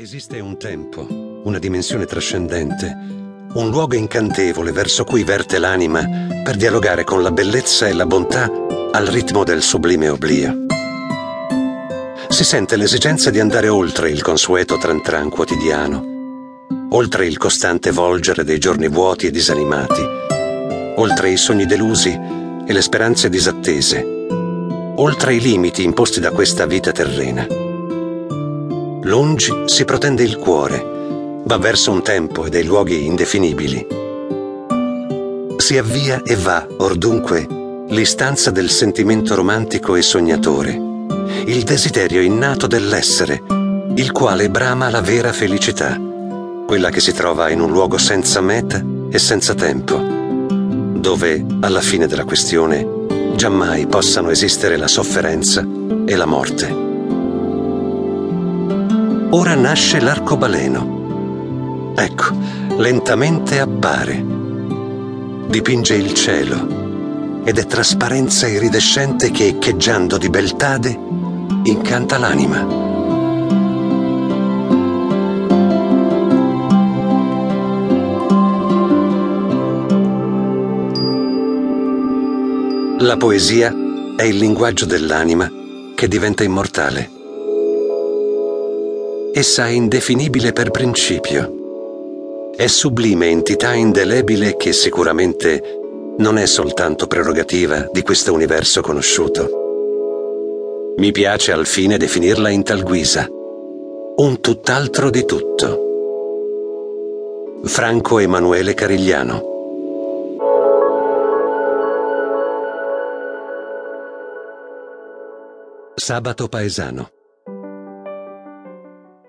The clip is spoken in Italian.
Esiste un tempo, una dimensione trascendente, un luogo incantevole verso cui verte l'anima per dialogare con la bellezza e la bontà al ritmo del sublime oblio. Si sente l'esigenza di andare oltre il consueto tran tran quotidiano, oltre il costante volgere dei giorni vuoti e disanimati, oltre i sogni delusi e le speranze disattese, oltre i limiti imposti da questa vita terrena. Lungi si protende il cuore, va verso un tempo e dei luoghi indefinibili. Si avvia e va, ordunque, l'istanza del sentimento romantico e sognatore, il desiderio innato dell'essere, il quale brama la vera felicità, quella che si trova in un luogo senza meta e senza tempo, dove, alla fine della questione, giammai possano esistere la sofferenza e la morte. Ora nasce l'arcobaleno. Ecco, lentamente appare. Dipinge il cielo ed è trasparenza iridescente che, echeggiando di beltade, incanta l'anima. La poesia è il linguaggio dell'anima che diventa immortale. Essa è indefinibile per principio. È sublime entità indelebile che sicuramente non è soltanto prerogativa di questo universo conosciuto. Mi piace al fine definirla in tal guisa. Un tutt'altro di tutto. Franco Emanuele Carigliano Sabato Paesano